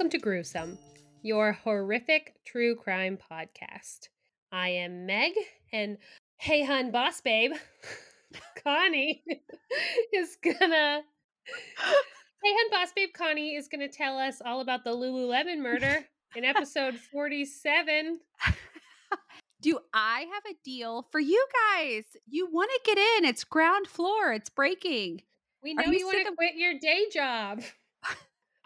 Welcome to Gruesome, your horrific true crime podcast. I am Meg, and hey, hun, boss babe, Connie is gonna. Hey, hun, boss babe, Connie is gonna tell us all about the Lululemon murder in episode 47. Do I have a deal for you guys? You want to get in. It's ground floor. It's breaking. We Are know you you want to quit your day job.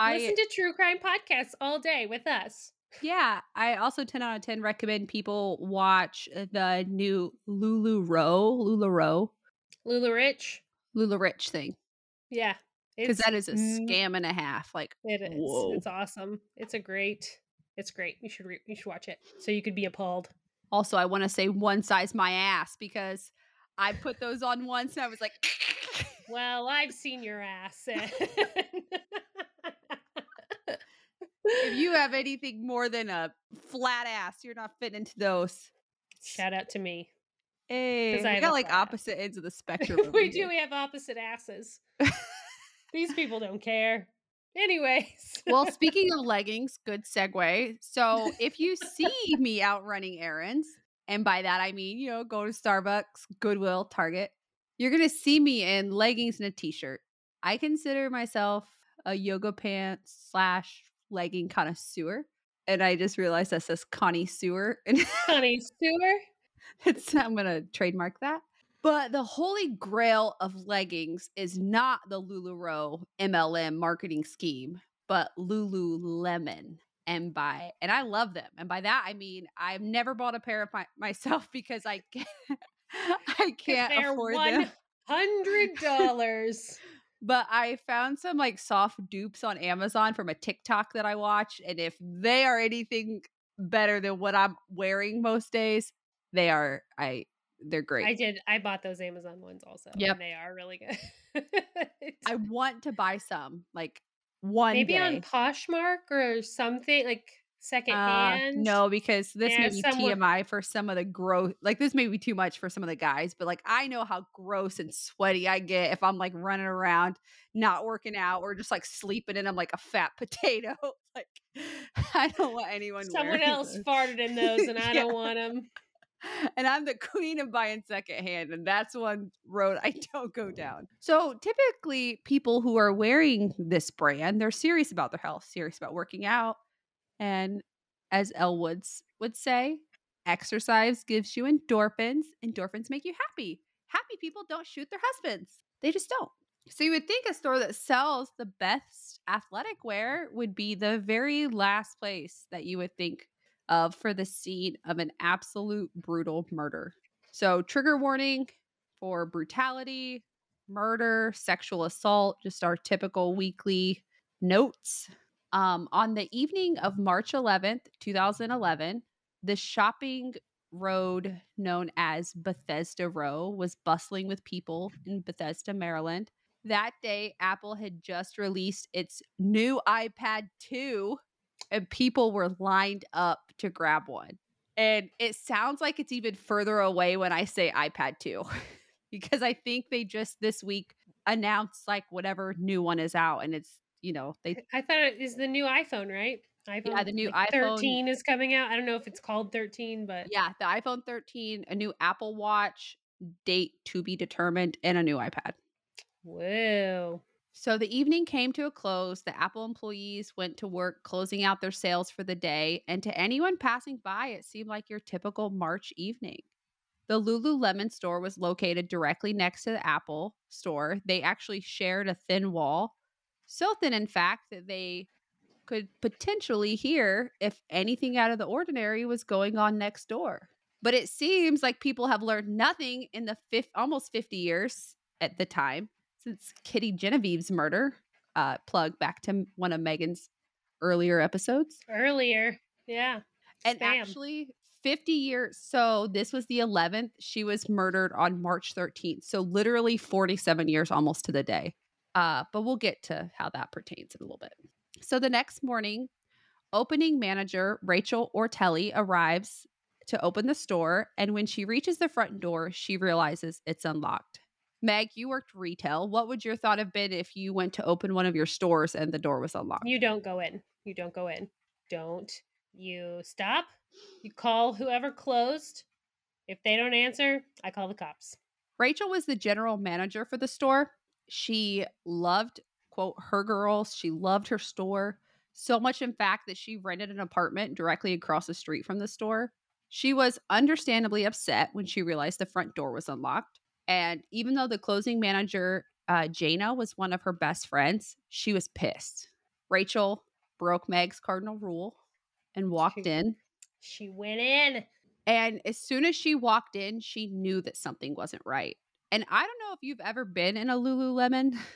I Listen to true crime podcasts all day with us. yeah, I also 10 out of 10 recommend people watch uh, the new Lulu Row, LuLaRoe, Lula Rich. LuLaRich thing Yeah. because that is a mm scam and a half. Like, It is. Whoa. It's awesome. It's a great. It's great. You should re- you should watch it so you could be appalled. also, I want to say one size my ass because I put those on once and I was like, Well, I've seen your ass. if you have anything more than a flat ass, you're not fitting into those. Shout out to me. Eh, hey, I we got like flat ass. opposite ends of the spectrum. we do. We have opposite asses. These people don't care. Anyways. well, speaking of leggings, good segue. So if you see me out running errands, and by that I mean, you know, go to Starbucks, Goodwill, Target, you're going to see me in leggings and a t shirt. I consider myself a yoga pants slash legging connoisseur. And I just realized that says Connie Sewer. And Honey Sewer. it's, I'm going to trademark that. But the holy grail of leggings is not the LuLaRoe MLM marketing scheme, but Lululemon. And by and I love them. And by that I mean I've never bought a pair of my, myself because I can't I can't afford one them. hundred dollars. But I found some like soft dupes on Amazon from a TikTok that I watch, and if they are anything better than what I'm wearing most days, they are I they're great. I did. I bought those Amazon ones also. and Yep. they are really good. I want to buy some like one Maybe day. on Poshmark or something like second Uh, hand. no, because this Yeah, may be someone- TMI for some of the gross. Like this may be too much for some of the guys, but like I know how gross and sweaty I get if I'm like running around, not working out, or just like sleeping and I'm like a fat potato. like I don't want anyone. someone else those. farted in those, and I Yeah. don't want them. and I'm the queen of buying secondhand, and that's one road I don't go down. So typically, people who are wearing this brand, they're serious about their health, serious about working out, and as Elle Woods would say, exercise gives you endorphins. Endorphins make you happy. Happy people don't shoot their husbands; they just don't. So you would think a store that sells the best athletic wear would be the very last place that you would think of for the scene of an absolute brutal murder. So, trigger warning for brutality, murder, sexual assault, just our typical weekly notes. Um, on the evening of March 11th, 2011, the shopping road known as Bethesda Row was bustling with people in Bethesda, Maryland. That day, Apple had just released its new iPad 2 and people were lined up to grab one. And it sounds like it's even further away when I say iPad 2 because I think they just this week announced like whatever new one is out and it's, you know, they I thought it is the new iPhone, right? iPhone, the new like, iPhone- 13 is coming out. I don't know if it's called 13, but yeah, the iPhone 13, a new Apple Watch, date to be determined and a new iPad. whoa. So the evening came to a close. The Apple employees went to work closing out their sales for the day. And to anyone passing by, it seemed like your typical March evening. The Lululemon store was located directly next to the Apple store. They actually shared a thin wall. So thin, in fact, that they could potentially hear if anything out of the ordinary was going on next door. But it seems like people have learned nothing in the fifth, almost 50 years at the time since Kitty Genovese's murder. Uh, plug back to one of Megan's earlier episodes. Earlier. Yeah. And Spam. actually, 50 years. So this was the 11th. She was murdered on March 13th. So literally 47 years almost to the day. Uh, but we'll get to how that pertains in a little bit. So the next morning, opening manager Rachel Oertli arrives to open the store. And when she reaches the front door, she realizes it's unlocked. Meg, you worked retail. What would your thought have been if you went to open one of your stores and the door was unlocked? You don't go in. You don't go in. Don't. You stop. You call whoever closed. If they don't answer, I call the cops. Rachel was the general manager for the store. She loved, quote, her girls. She loved her store. So much, in fact, that she rented an apartment directly across the street from the store. She was understandably upset when she realized the front door was unlocked. And even though the closing manager, uh, Jayna, was one of her best friends, she was pissed. Rachel broke Meg's cardinal rule and walked She- in. She went in. And as soon as she walked in, she knew that something wasn't right. And I don't know if you've ever been in a Lululemon.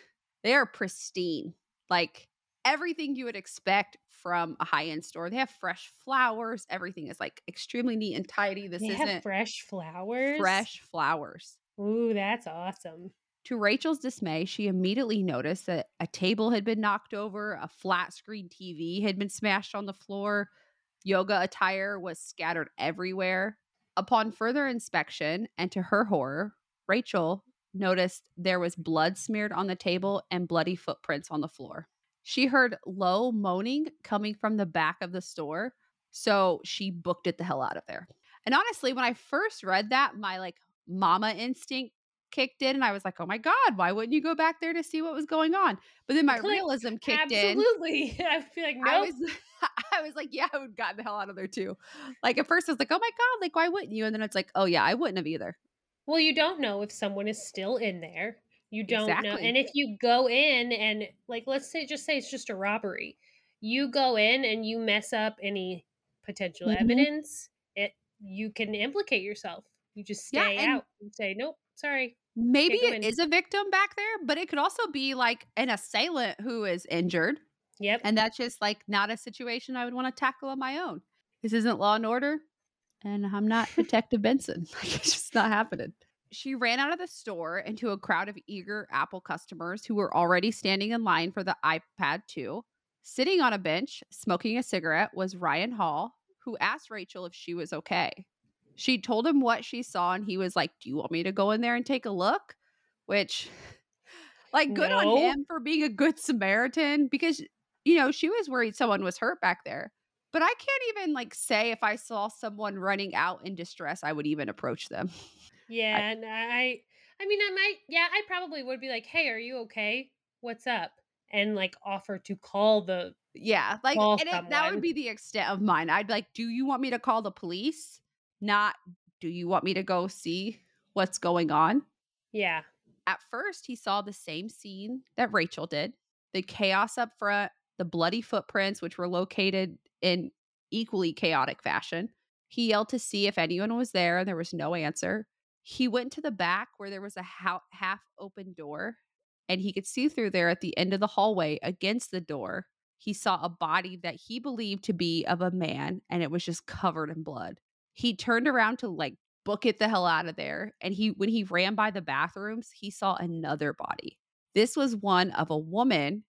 They are pristine. Like everything you would expect from a high-end store. They have fresh flowers. Everything is like extremely neat and tidy. This They isn't have fresh flowers. fresh flowers. Ooh, that's awesome. To Rachel's dismay, she immediately noticed that a table had been knocked over, a flat screen TV had been smashed on the floor, yoga attire was scattered everywhere. Upon further inspection, and to her horror, Rachel noticed there was blood smeared on the table and bloody footprints on the floor. She heard low moaning coming from the back of the store, so she booked it the hell out of there. And honestly, when I first read that, my like mama instinct kicked in and I was like, "Oh my god, why wouldn't you go back there to see what was going on?" But then my Click. realism kicked in. Absolutely. I feel like I no. was I was like, "Yeah, I would have gotten the hell out of there too." Like at first I was like, "Oh my god, like why wouldn't you?" And then it's like, "Oh yeah, I wouldn't have either." Well, you don't know if someone is still in there. You don't know. And if you go in and like let's say just say it's just a robbery. You go in and you mess up any potential Mhm. evidence, it you can implicate yourself. You just Yeah, stay and- out and say, "Nope, sorry." Maybe it is a victim back there, but it could also be like an assailant who is injured. Yep. And that's just like not a situation I would want to tackle on my own. This isn't law and order. And I'm not Detective Benson. Like it's just not happening. She ran out of the store into a crowd of eager Apple customers who were already standing in line for the iPad 2. Sitting on a bench, smoking a cigarette, was Ryan Hall, who asked Rachel if she was okay. She told him what she saw, and he was like, Do you want me to go in there and take a look? Which, like, good No. on him for being a good Samaritan because you know, she was worried someone was hurt back there. But I can't even like say if I saw someone running out in distress, I would even approach them. Yeah, and I I mean I might yeah, I probably would be like, "Hey, are you okay? What's up?" and like offer to call the Yeah, like Call it, that would be the extent of mine. I'd be like, "Do you want me to call the police?" Not, "Do you want me to go see what's going on?" yeah. At first, he saw the same scene that Rachel did the chaos up front, the bloody footprints, which were located in equally chaotic fashion. He yelled to see if anyone was there, and there was no answer. He went to the back where there was a ha- half open door, and he could see through there at the end of the hallway against the door. He saw a body that he believed to be of a man, and it was just covered in blood. He turned around to like book it the hell out of there. And he, when he ran by the bathrooms, he saw another body. This was one of a woman.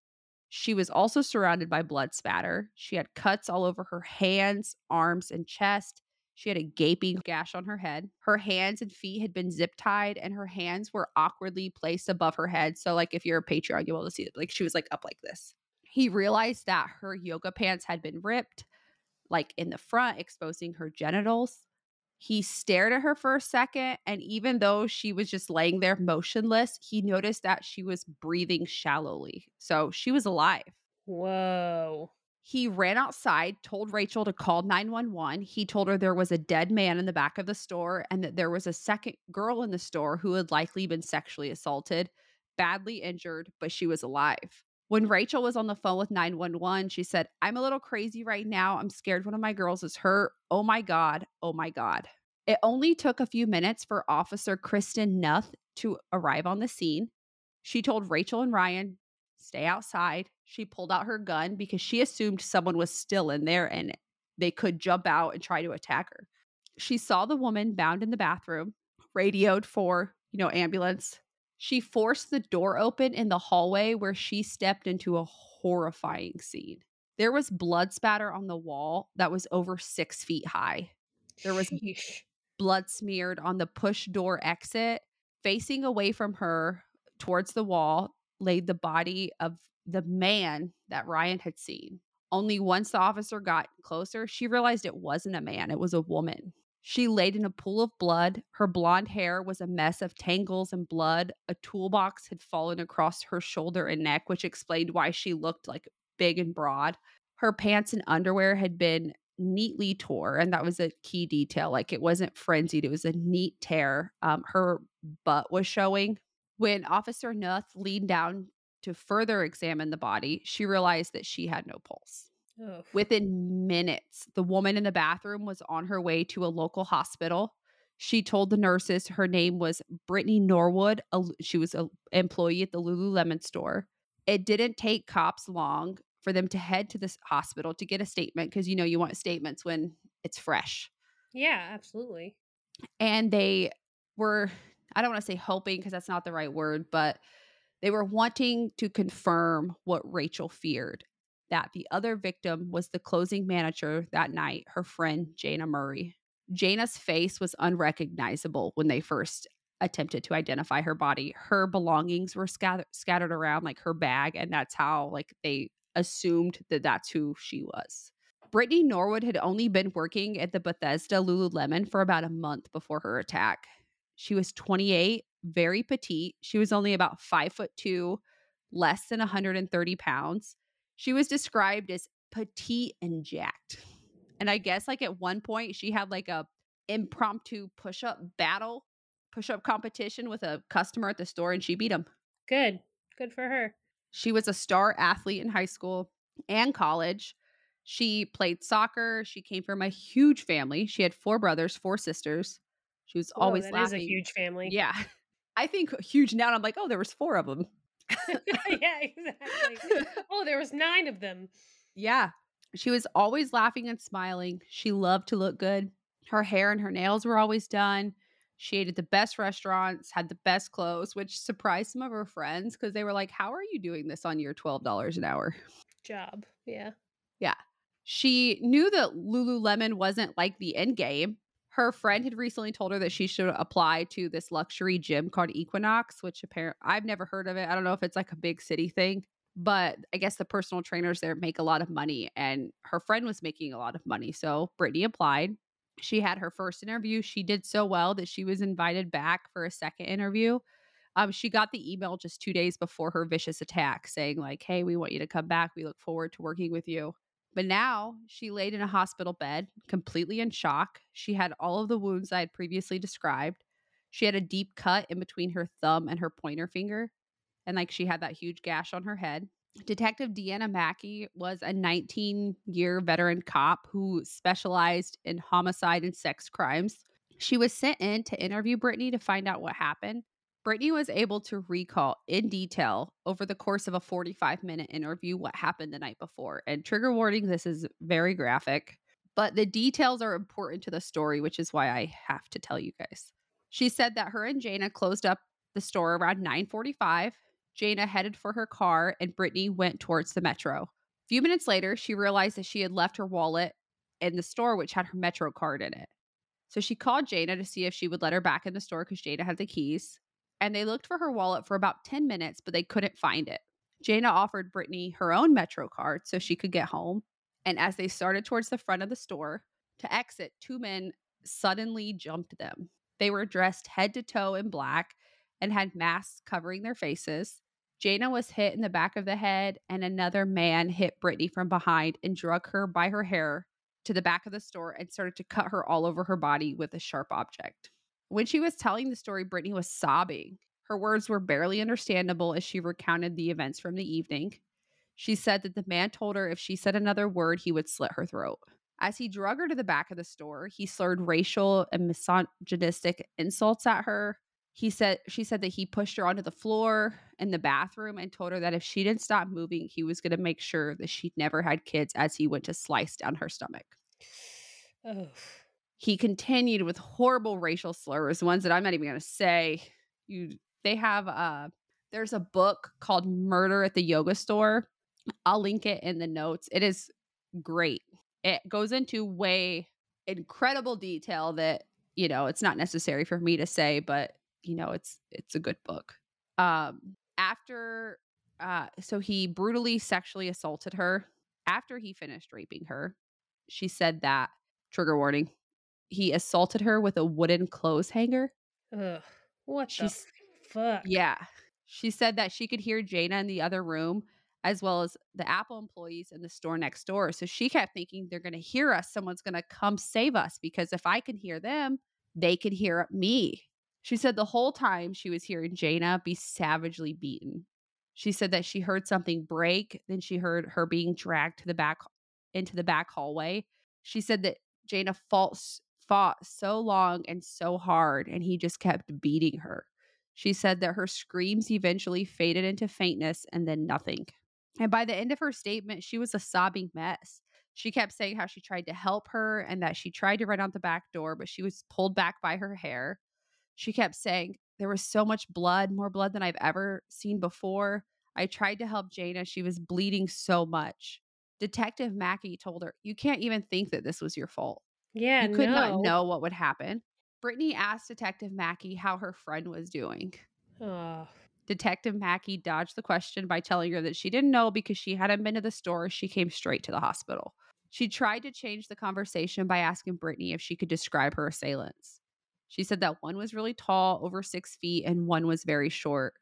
She was also surrounded by blood spatter. She had cuts all over her hands, arms, and chest. She had a gaping gash on her head. Her hands and feet had been zip tied, and her hands were awkwardly placed above her head. So, like, if you're a Patreon, you'll be able to see it. Like, she was like up like this. He realized that her yoga pants had been ripped, like in the front, exposing her genitals. He stared at her for a second, and even though she was just laying there motionless, he noticed that she was breathing shallowly. So she was alive. Whoa. He ran outside, told Rachel to call 911. He told her there was a dead man in the back of the store and that there was a second girl in the store who had likely been sexually assaulted, badly injured, but she was alive. When Rachel was on the phone with 911, she said, I'm a little crazy right now. I'm scared one of my girls is hurt. Oh my God. Oh my God. It only took a few minutes for Officer Kristen Nuth to arrive on the scene. She told Rachel and Ryan, stay outside. She pulled out her gun because she assumed someone was still in there and they could jump out and try to attack her. She saw the woman bound in the bathroom, radioed for, you know, ambulance. She forced the door open in the hallway where she stepped into a horrifying scene. There was blood spatter on the wall that was over six feet high. There was Sheesh. blood smeared on the push door exit. Facing away from her towards the wall laid the body of the man that Ryan had seen. Only once the officer got closer, she realized it wasn't a man, it was a woman. She laid in a pool of blood. Her blonde hair was a mess of tangles and blood. A toolbox had fallen across her shoulder and neck, which explained why she looked like big and broad. Her pants and underwear had been neatly tore, and that was a key detail. Like it wasn't frenzied, it was a neat tear. Um, her butt was showing. When Officer Nuth leaned down to further examine the body, she realized that she had no pulse. Oof. Within minutes, the woman in the bathroom was on her way to a local hospital. She told the nurses her name was Brittany Norwood. a- She was an employee at the Lululemon store. It didn't take cops long for them to head to this hospital to get a statement because you know you want statements when it's fresh. yeah, absolutely. And they were, I don't want to say hoping because that's not the right word, but they were wanting to confirm what Rachel feared that the other victim was the closing manager that night, her friend Jayna Murray. Jayna's face was unrecognizable when they first attempted to identify her body. Her belongings were scattered scattered around like her bag and that's how like they assumed that that's who she was. Brittany Norwood had only been working at the Bethesda Lululemon for about a month before her attack. She was 28, very petite. She was only about five foot two, less than 130 pounds. She was described as petite and jacked. And I guess like at one point she had like a impromptu push-up battle, push-up competition with a customer at the store and she beat him. Good. Good for her. She was a star athlete in high school and college. She played soccer. She came from a huge family. She had four brothers, four sisters. She was Whoa, always that laughing. is a huge family. Yeah. I think huge now. I'm like, oh, there was four of them. yeah, exactly. Oh, there was nine of them. Yeah. She was always laughing and smiling. She loved to look good. Her hair and her nails were always done. She ate at the best restaurants, had the best clothes, which surprised some of her friends because they were like, How are you doing this on your $12 an hour? Job. Yeah. Yeah. She knew that Lululemon wasn't like the end game. Her friend had recently told her that she should apply to this luxury gym called Equinox, which apparently I've never heard of it. I don't know if it's like a big city thing, but I guess the personal trainers there make a lot of money, and her friend was making a lot of money. So Brittany applied. She had her first interview. She did so well that she was invited back for a second interview. Um, she got the email just two days before her vicious attack saying, like, hey, we want you to come back. We look forward to working with you. But now she laid in a hospital bed, completely in shock. She had all of the wounds I had previously described. She had a deep cut in between her thumb and her pointer finger. And like she had that huge gash on her head. Detective Deanna Mackey was a 19 year veteran cop who specialized in homicide and sex crimes. She was sent in to interview Brittany to find out what happened. Brittany was able to recall in detail over the course of a 45 minute interview what happened the night before. And trigger warning, this is very graphic, but the details are important to the story, which is why I have to tell you guys. She said that her and Jayna closed up the store around 9:45. Jayna headed for her car and Brittany went towards the metro. A few minutes later, she realized that she had left her wallet in the store which had her metro card in it. So she called Jayna to see if she would let her back in the store because Jayna had the keys and they looked for her wallet for about 10 minutes, but they couldn't find it. Jayna offered Brittany her own Metro card so she could get home. And as they started towards the front of the store to exit, two men suddenly jumped them. They were dressed head to toe in black and had masks covering their faces. Jayna was hit in the back of the head, and another man hit Brittany from behind and drug her by her hair to the back of the store and started to cut her all over her body with a sharp object. When she was telling the story, Brittany was sobbing. Her words were barely understandable as she recounted the events from the evening. She said that the man told her if she said another word, he would slit her throat. As he drug her to the back of the store, he slurred racial and misogynistic insults at her. He said she said that he pushed her onto the floor in the bathroom and told her that if she didn't stop moving, he was going to make sure that she never had kids as he went to slice down her stomach. Oh. He continued with horrible racial slurs, ones that I'm not even going to say. You they have uh there's a book called Murder at the Yoga Store. I'll link it in the notes. It is great. It goes into way incredible detail that, you know, it's not necessary for me to say, but you know, it's it's a good book. Um after uh so he brutally sexually assaulted her After he finished raping her, she said that, trigger warning, he assaulted her with a wooden clothes hanger. Ugh. What She's- the fuck? Yeah. She said that she could hear Jayna in the other room as well as the Apple employees in the store next door. So she kept thinking they're going to hear us. Someone's going to come save us because if I can hear them, they can hear me. She said the whole time she was hearing Jayna be savagely beaten. She said that she heard something break, then she heard her being dragged to the back into the back hallway. She said that Jayna fought, fought so long and so hard, and he just kept beating her. She said that her screams eventually faded into faintness and then nothing. And by the end of her statement, she was a sobbing mess. She kept saying how she tried to help her and that she tried to run out the back door, but she was pulled back by her hair. She kept saying, There was so much blood, more blood than I've ever seen before. I tried to help Jayna. She was bleeding so much. Detective Mackey told her, You can't even think that this was your fault. Yeah, you could no. not know what would happen. Brittany asked Detective Mackey how her friend was doing. Oh, Detective Mackey dodged the question by telling her that she didn't know because she hadn't been to the store. She came straight to the hospital. She tried to change the conversation by asking Brittany if she could describe her assailants. She said that one was really tall, over six feet, and one was very short.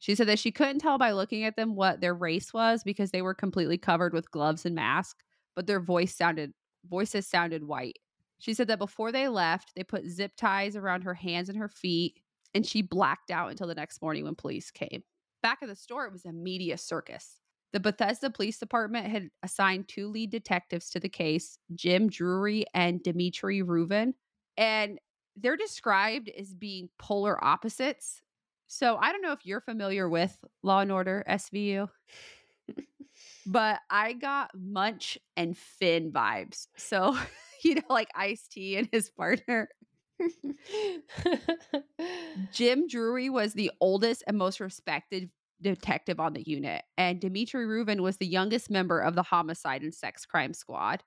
She said that she couldn't tell by looking at them what their race was because they were completely covered with gloves and masks, but their voice sounded voices sounded white. She said that before they left, they put zip ties around her hands and her feet, and she blacked out until the next morning when police came. Back at the store, it was a media circus. The Bethesda Police Department had assigned two lead detectives to the case, Jim Drewry and Dimitry Ruvin, and they're described as being polar opposites. So I don't know if you're familiar with Law and Order SVU, but I got Munch and Fin vibes. So, you know, like Ice T and his partner. Jim Drewry was the oldest and most respected detective on the unit, and Dimitry Ruvin was the youngest member of the homicide and sex crime squad.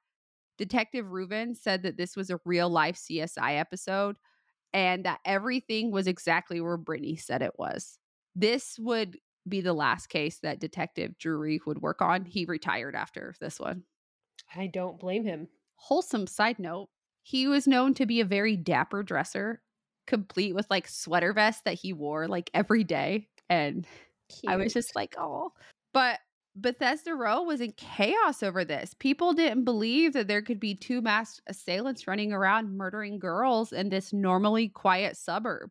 Detective Ruvin said that this was a real life CSI episode and that everything was exactly where Brittany said it was. This would be the last case that Detective Drewry would work on. He retired after this one. I don't blame him. Wholesome side note he was known to be a very dapper dresser, complete with like sweater vests that he wore like every day. And I was just like, oh. But Bethesda Row was in chaos over this. People didn't believe that there could be two masked assailants running around murdering girls in this normally quiet suburb.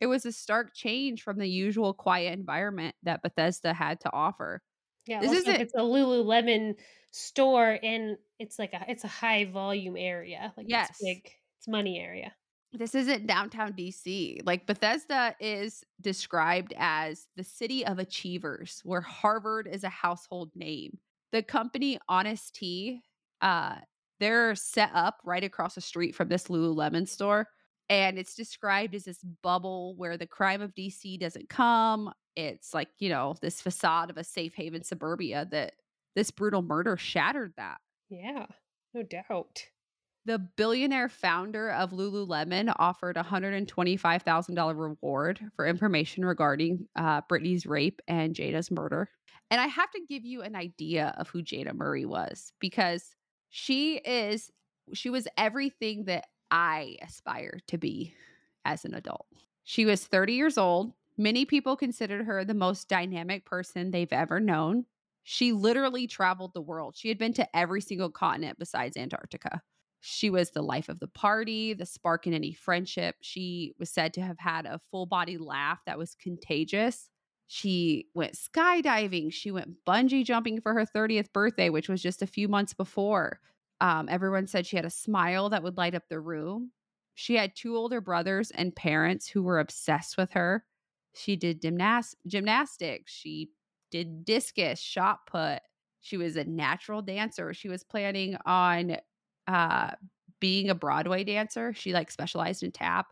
It was a stark change from the usual quiet environment that Bethesda had to offer. Yeah, This isn't- it's a Lululemon store, and it's like a it's a high volume area. Like Yes. it's big, it's money area. This isn't downtown DC. Like Bethesda is described as the city of achievers, where Harvard is a household name. The company Honest Tea, uh, they're set up right across the street from this Lululemon store. And it's described as this bubble where the crime of DC doesn't come. It's like, you know, this facade of a safe haven suburbia that this brutal murder shattered that. Yeah, no doubt. The billionaire founder of Lululemon offered a $125,000 reward for information regarding uh, Brittany's rape and Jayna's murder. And I have to give you an idea of who Jayna Murray was because she is, she was everything that I aspire to be as an adult. She was 30 years old. Many people considered her the most dynamic person they've ever known. She literally traveled the world. She had been to every single continent besides Antarctica. She was the life of the party, the spark in any friendship. She was said to have had a full body laugh that was contagious. She went skydiving. She went bungee jumping for her 30th birthday, which was just a few months before. Um, everyone said she had a smile that would light up the room. She had two older brothers and parents who were obsessed with her. She did gymnas- gymnastics. She did discus, shot put. She was a natural dancer. She was planning on uh being a Broadway dancer. She like specialized in tap,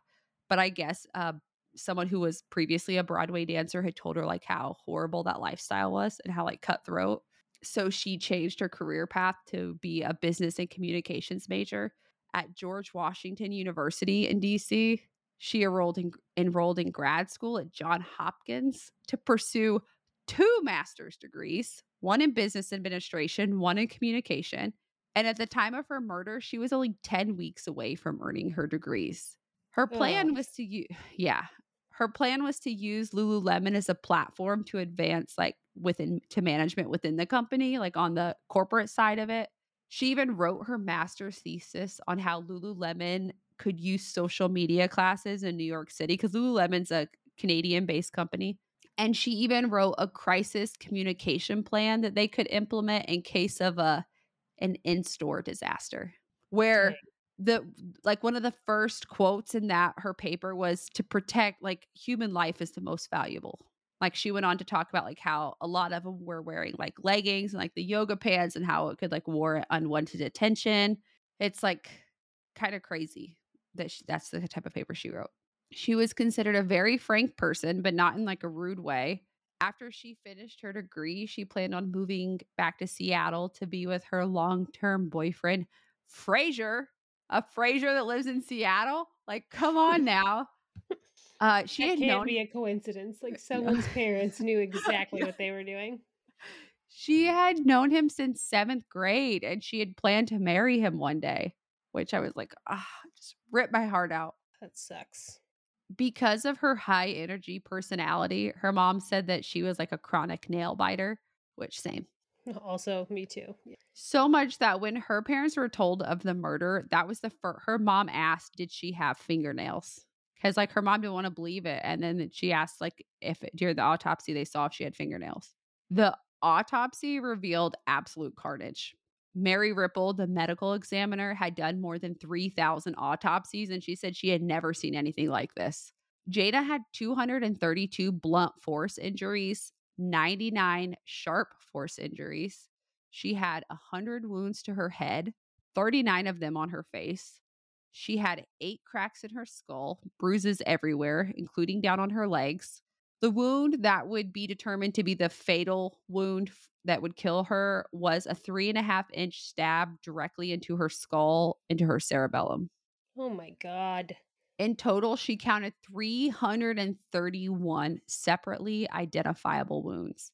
but I guess uh someone who was previously a Broadway dancer had told her like how horrible that lifestyle was and how like cutthroat. So she changed her career path to be a business and communications major at George Washington University in DC. She enrolled in, enrolled in grad school at John Hopkins to pursue two master's degrees. one in business administration, one in communication. And at the time of her murder, she was only 10 weeks away from earning her degrees. Her plan Ugh. was to use, yeah, her plan was to use Lululemon as a platform to advance like within to management within the company, like on the corporate side of it. She even wrote her master's thesis on how Lululemon could use social media classes in New York City because Lululemon's a Canadian based company. And she even wrote a crisis communication plan that they could implement in case of a an in-store disaster. Where Dang. the like one of the first quotes in that her paper was to protect like human life is the most valuable. Like she went on to talk about like how a lot of them were wearing like leggings and like the yoga pants and how it could like warrant unwanted attention. It's like kind of crazy that she, that's the type of paper she wrote. She was considered a very frank person, but not in like a rude way. After she finished her degree, she planned on moving back to Seattle to be with her long-term boyfriend, Fraser, a Fraser that lives in Seattle. Like, come on now. Uh, she that had can't known be a coincidence. Like someone's parents knew exactly what they were doing. she had known him since seventh grade, and she had planned to marry him one day. Which I was like, ah, just rip my heart out. That sucks. Because of her high energy personality, her mom said that she was like a chronic nail biter, which same. Also, me too. Yeah. So much that when her parents were told of the murder, that was the first her mom asked, Did she have fingernails? Because like her mom didn't want to believe it. And then she asked, like, if during the autopsy they saw if she had fingernails. The autopsy revealed absolute carnage. Mary Ripple, the medical examiner, had done more than 3,000 autopsies, and she said she had never seen anything like this. Jayna had 232 blunt force injuries, 99 sharp force injuries. She had 100 wounds to her head, 39 of them on her face. She had eight cracks in her skull, bruises everywhere, including down on her legs. The wound that would be determined to be the fatal wound that would kill her was a three and a half inch stab directly into her skull, into her cerebellum. Oh my god. In total, she counted 331 separately identifiable wounds.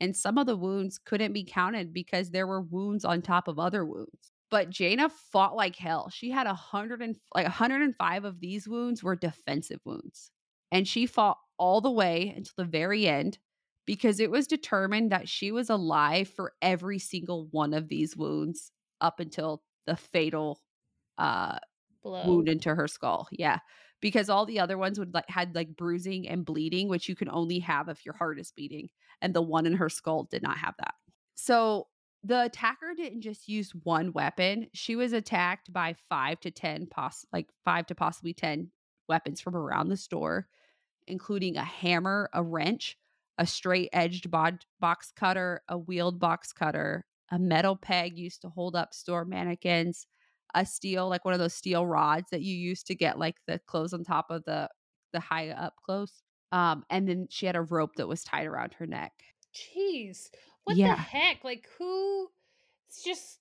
And some of the wounds couldn't be counted because there were wounds on top of other wounds. But Jayna fought like hell. She had a hundred and like 105 of these wounds were defensive wounds. And she fought all the way until the very end because it was determined that she was alive for every single one of these wounds up until the fatal uh Blow. wound into her skull. Yeah. Because all the other ones would like had like bruising and bleeding, which you can only have if your heart is beating. And the one in her skull did not have that. So the attacker didn't just use one weapon. She was attacked by five to 10, poss- like five to possibly 10 weapons from around the store, including a hammer, a wrench, a straight edged bod- box cutter, a wheeled box cutter, a metal peg used to hold up store mannequins, a steel like one of those steel rods that you use to get like the clothes on top of the the high up clothes um and then she had a rope that was tied around her neck Jeez. What Yeah. the heck? Like who it's just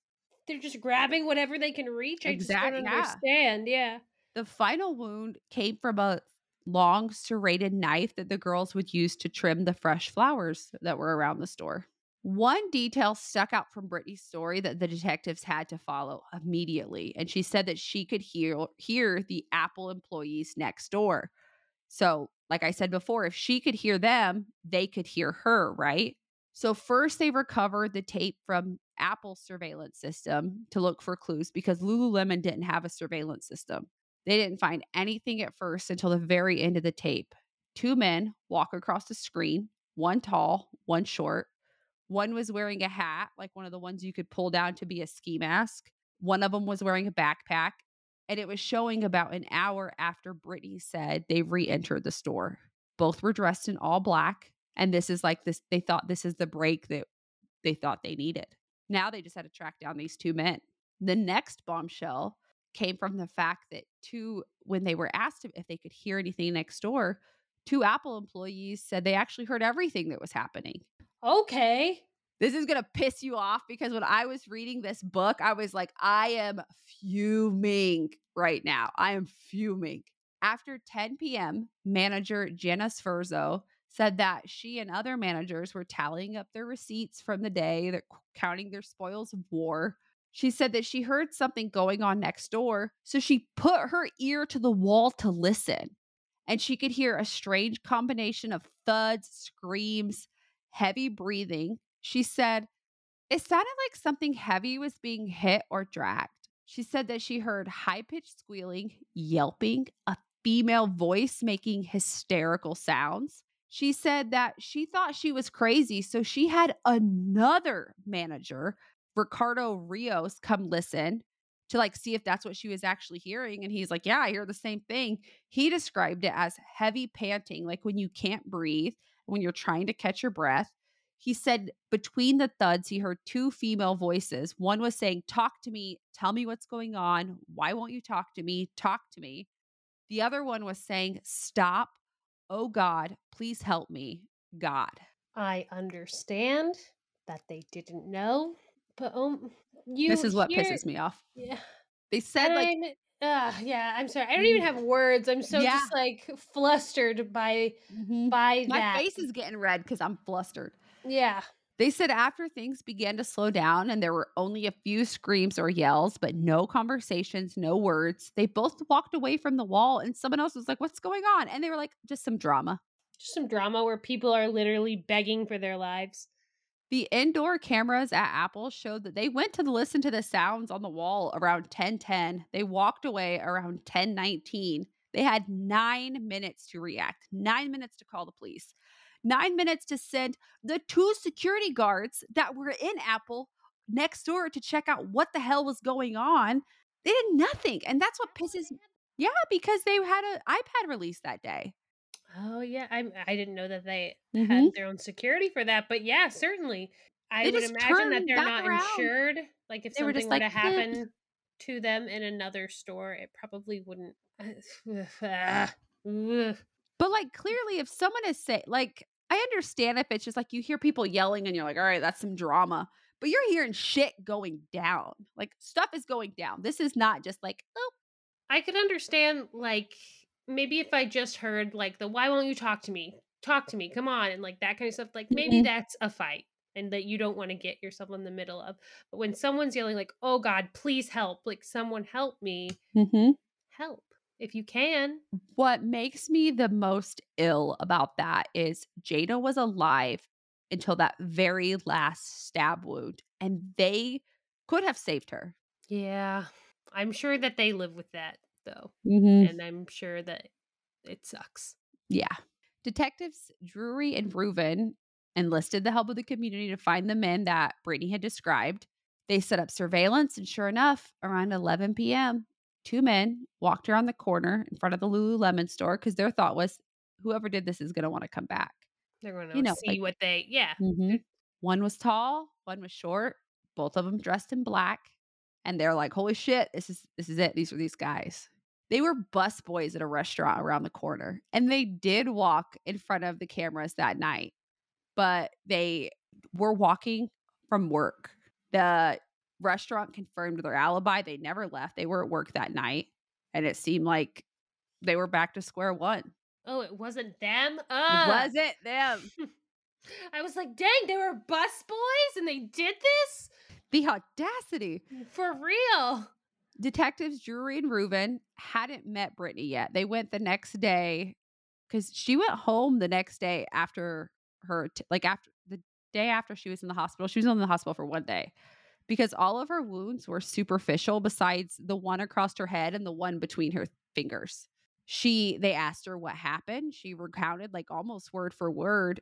they're just grabbing whatever they can reach. I Exact- just don't understand. Yeah. the final wound came from a long serrated knife that the girls would use to trim the fresh flowers that were around the store one detail stuck out from Brittany's story that the detectives had to follow immediately, and she said that she could hear hear the Apple employees next door. So, like I said before, if she could hear them, they could hear her, right? So, first they recovered the tape from Apple's surveillance system to look for clues because Lululemon didn't have a surveillance system. They didn't find anything at first until the very end of the tape. Two men walk across the screen, one tall, one short. One was wearing a hat, like one of the ones you could pull down to be a ski mask. One of them was wearing a backpack. And it was showing about an hour after Brittany said they re entered the store. Both were dressed in all black. And this is like this, they thought this is the break that they thought they needed. Now they just had to track down these two men. The next bombshell came from the fact that two, when they were asked if they could hear anything next door, two Apple employees said they actually heard everything that was happening. Okay. This is going to piss you off because when I was reading this book, I was like, I am fuming right now. I am fuming. After 10 p.m., manager Jenna Sferzo said that she and other managers were tallying up their receipts from the day, they're counting their spoils of war. She said that she heard something going on next door, so she put her ear to the wall to listen. And she could hear a strange combination of thuds, screams, heavy breathing. She said it sounded like something heavy was being hit or dragged. She said that she heard high pitched squealing, yelping, a female voice making hysterical sounds. She said that she thought she was crazy. So she had another manager, Ricardo Rios, come listen to like see if that's what she was actually hearing. And he's like, Yeah, I hear the same thing. He described it as heavy panting, like when you can't breathe, when you're trying to catch your breath. He said between the thuds, he heard two female voices. One was saying, Talk to me, tell me what's going on. Why won't you talk to me? Talk to me. The other one was saying, Stop. Oh God, please help me. God. I understand that they didn't know, but um, you. this is what hear- pisses me off. Yeah. They said, like, uh, yeah, I'm sorry. I don't even have words. I'm so Yeah. just like flustered by mhm. by my that. face is getting red because I'm flustered. yeah. They said after things began to slow down and there were only a few screams or yells, but no conversations, no words, they both walked away from the wall and someone else was like, What's going on? And they were like, Just some drama. Just some drama where people are literally begging for their lives. The indoor cameras at Apple showed that they went to listen to the sounds on the wall around 1010. They walked away around 1019. They had nine minutes to react, nine minutes to call the police, nine minutes to send the two security guards that were in Apple next door to check out what the hell was going on. They did nothing. And that's what pisses me. Yeah, because they had an iPad release that day. Oh yeah, I I didn't know that they Mhm. had their own security for that, but yeah, certainly. I They would imagine that they're not around. insured. Like if They were something were to like, "Eh." happen to them in another store, it probably wouldn't. But like clearly, if someone is say like, I understand if it's just like you hear people yelling and you're like, all right, that's some drama. But you're hearing shit going down. Like stuff is going down. This is not just like, oh, I could understand like maybe if I just heard like the why won't you talk to me? Talk to me, come on, and like that kind of stuff. Like maybe Mhm. that's a fight and that you don't want to get yourself in the middle of. But when someone's yelling like, "Oh God, please help!" Like someone help me, help if you can. what makes me the most ill about that is Jayna was alive until that very last stab wound, and they could have saved her. Yeah, I'm sure that they live with that though, Mm-hmm. and I'm sure that it sucks. Yeah. Detectives Drewry and Ruvin enlisted the help of the community to find the men that Brittany had described. They set up surveillance, and sure enough, around 11 p.m., two men walked around the corner in front of the Lululemon store because their thought was, whoever did this is going to want to come back. They're going to You know, see like- what they. Yeah, One was tall, one was short, both of them dressed in black, and they're like, "Holy shit, this is this is it. These are these guys." They were bus boys at a restaurant around the corner, and they did walk in front of the cameras that night, but they were walking from work. The restaurant confirmed their alibi. They never left. They were at work that night, and it seemed like they were back to square one. Oh, it wasn't them. It wasn't them. I was like, dang, they were bus boys and they did this The audacity. for real. Detectives Drewry and Ruvin hadn't met Brittany yet. They went the next day because she went home the next day after her, t- like after the day after she was in the hospital. She was in the hospital for one day because all of her wounds were superficial, besides the one across her head and the one between her fingers. She, they asked her what happened. She recounted like almost word for word.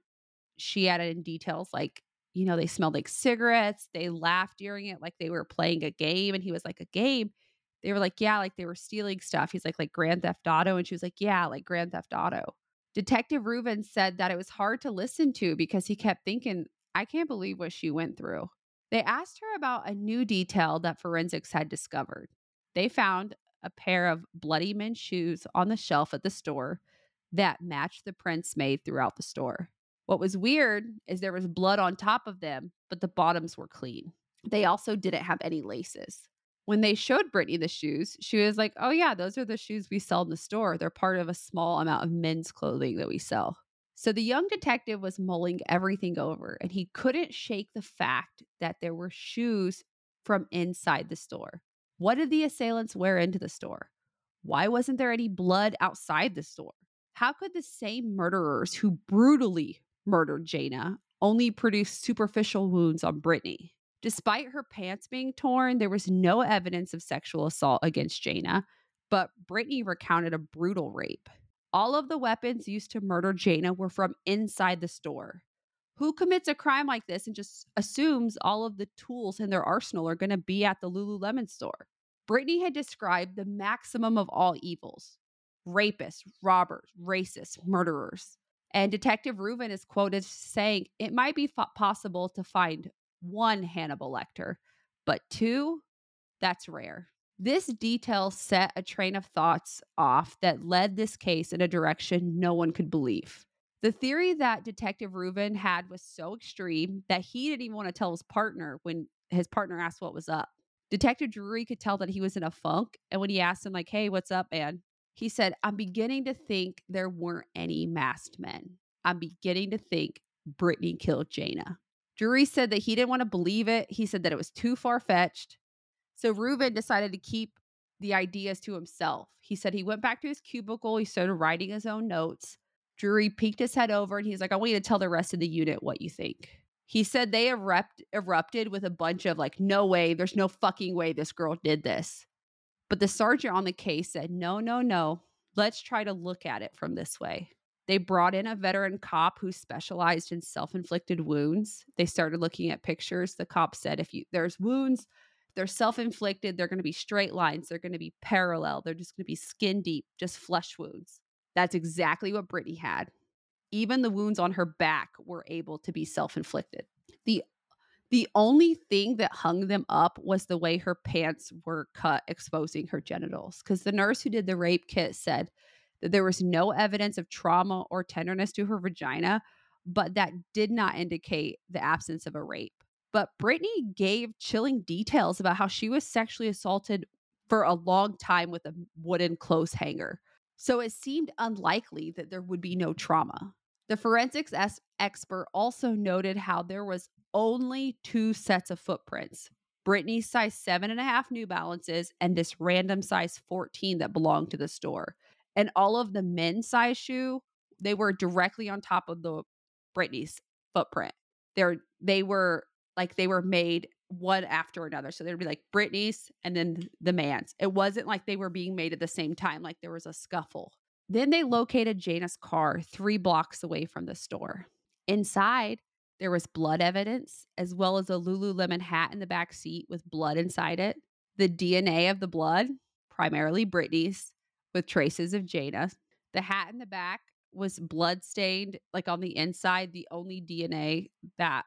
She added in details like you know, they smelled like cigarettes. They laughed during it like they were playing a game. And he was like, a game? They were like, yeah, like they were stealing stuff. He's like, like Grand Theft Auto. And she was like, yeah, like Grand Theft Auto. Detective Ruvin said that it was hard to listen to because he kept thinking, I can't believe what she went through. They asked her about a new detail that forensics had discovered. They found a pair of bloody men's shoes on the shelf at the store that matched the prints made throughout the store. What was weird is there was blood on top of them, but the bottoms were clean. They also didn't have any laces. When they showed Brittany the shoes, she was like, Oh, yeah, those are the shoes we sell in the store. They're part of a small amount of men's clothing that we sell. So the young detective was mulling everything over and he couldn't shake the fact that there were shoes from inside the store. What did the assailants wear into the store? Why wasn't there any blood outside the store? How could the same murderers who brutally murdered Jayna only produce superficial wounds on Brittany? Despite her pants being torn, there was no evidence of sexual assault against Jayna, but Brittany recounted a brutal rape. All of the weapons used to murder Jayna were from inside the store. Who commits a crime like this and just assumes all of the tools in their arsenal are going to be at the Lululemon store? Brittany had described the maximum of all evils rapists, robbers, racists, murderers. And Detective Ruvin is quoted saying it might be f- possible to find one Hannibal Lecter, but two, that's rare. This detail set a train of thoughts off that led this case in a direction no one could believe. The theory that Detective Ruvin had was so extreme that he didn't even want to tell his partner when his partner asked what was up. Detective Drewry could tell that he was in a funk. And when he asked him, like, hey, what's up, man? He said, I'm beginning to think there weren't any masked men. I'm beginning to think Brittany killed Jayna. Drewry said that he didn't want to believe it. He said that it was too far fetched. So Ruvin decided to keep the ideas to himself. He said he went back to his cubicle. He started writing his own notes. Drewry peeked his head over and he's like, I want you to tell the rest of the unit what you think. He said they erupt, erupted with a bunch of like, no way, there's no fucking way this girl did this. But the sergeant on the case said, no, no, no. Let's try to look at it from this way. They brought in a veteran cop who specialized in self-inflicted wounds. They started looking at pictures. The cop said if you there's wounds, they're self-inflicted, they're going to be straight lines, they're going to be parallel, they're just going to be skin deep, just flesh wounds. That's exactly what Brittany had. Even the wounds on her back were able to be self-inflicted. The the only thing that hung them up was the way her pants were cut, exposing her genitals. Because the nurse who did the rape kit said that there was no evidence of trauma or tenderness to her vagina, but that did not indicate the absence of a rape. But Brittany gave chilling details about how she was sexually assaulted for a long time with a wooden clothes hanger. So it seemed unlikely that there would be no trauma. The forensics expert also noted how there was only two sets of footprints Brittany's size seven and a half New Balances and this random size 14 that belonged to the store. And all of the men's size shoe, they were directly on top of the Brittany's footprint. They're they were like they were made one after another. So there'd be like Brittany's and then the man's. It wasn't like they were being made at the same time, like there was a scuffle. Then they located Jayna's car three blocks away from the store. Inside, there was blood evidence, as well as a Lululemon hat in the back seat with blood inside it. The DNA of the blood, primarily Brittany's, with traces of Jayna. The hat in the back was blood stained, like on the inside. The only DNA that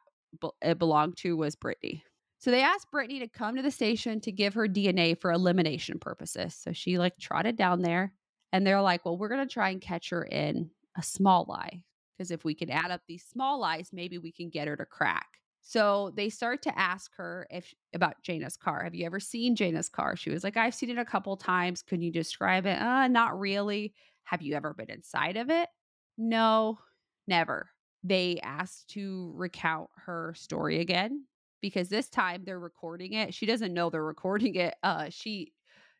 it belonged to was Brittany. So they asked Brittany to come to the station to give her DNA for elimination purposes. So she like trotted down there and they're like, well, we're going to try and catch her in a small lie. Because if we can add up these small lies, maybe we can get her to crack. So they start to ask her if about Jayna's car. Have you ever seen Jayna's car? She was like, I've seen it a couple times. Can you describe it? Uh, not really. Have you ever been inside of it? No, never. They asked to recount her story again because this time they're recording it. She doesn't know they're recording it. Uh, she,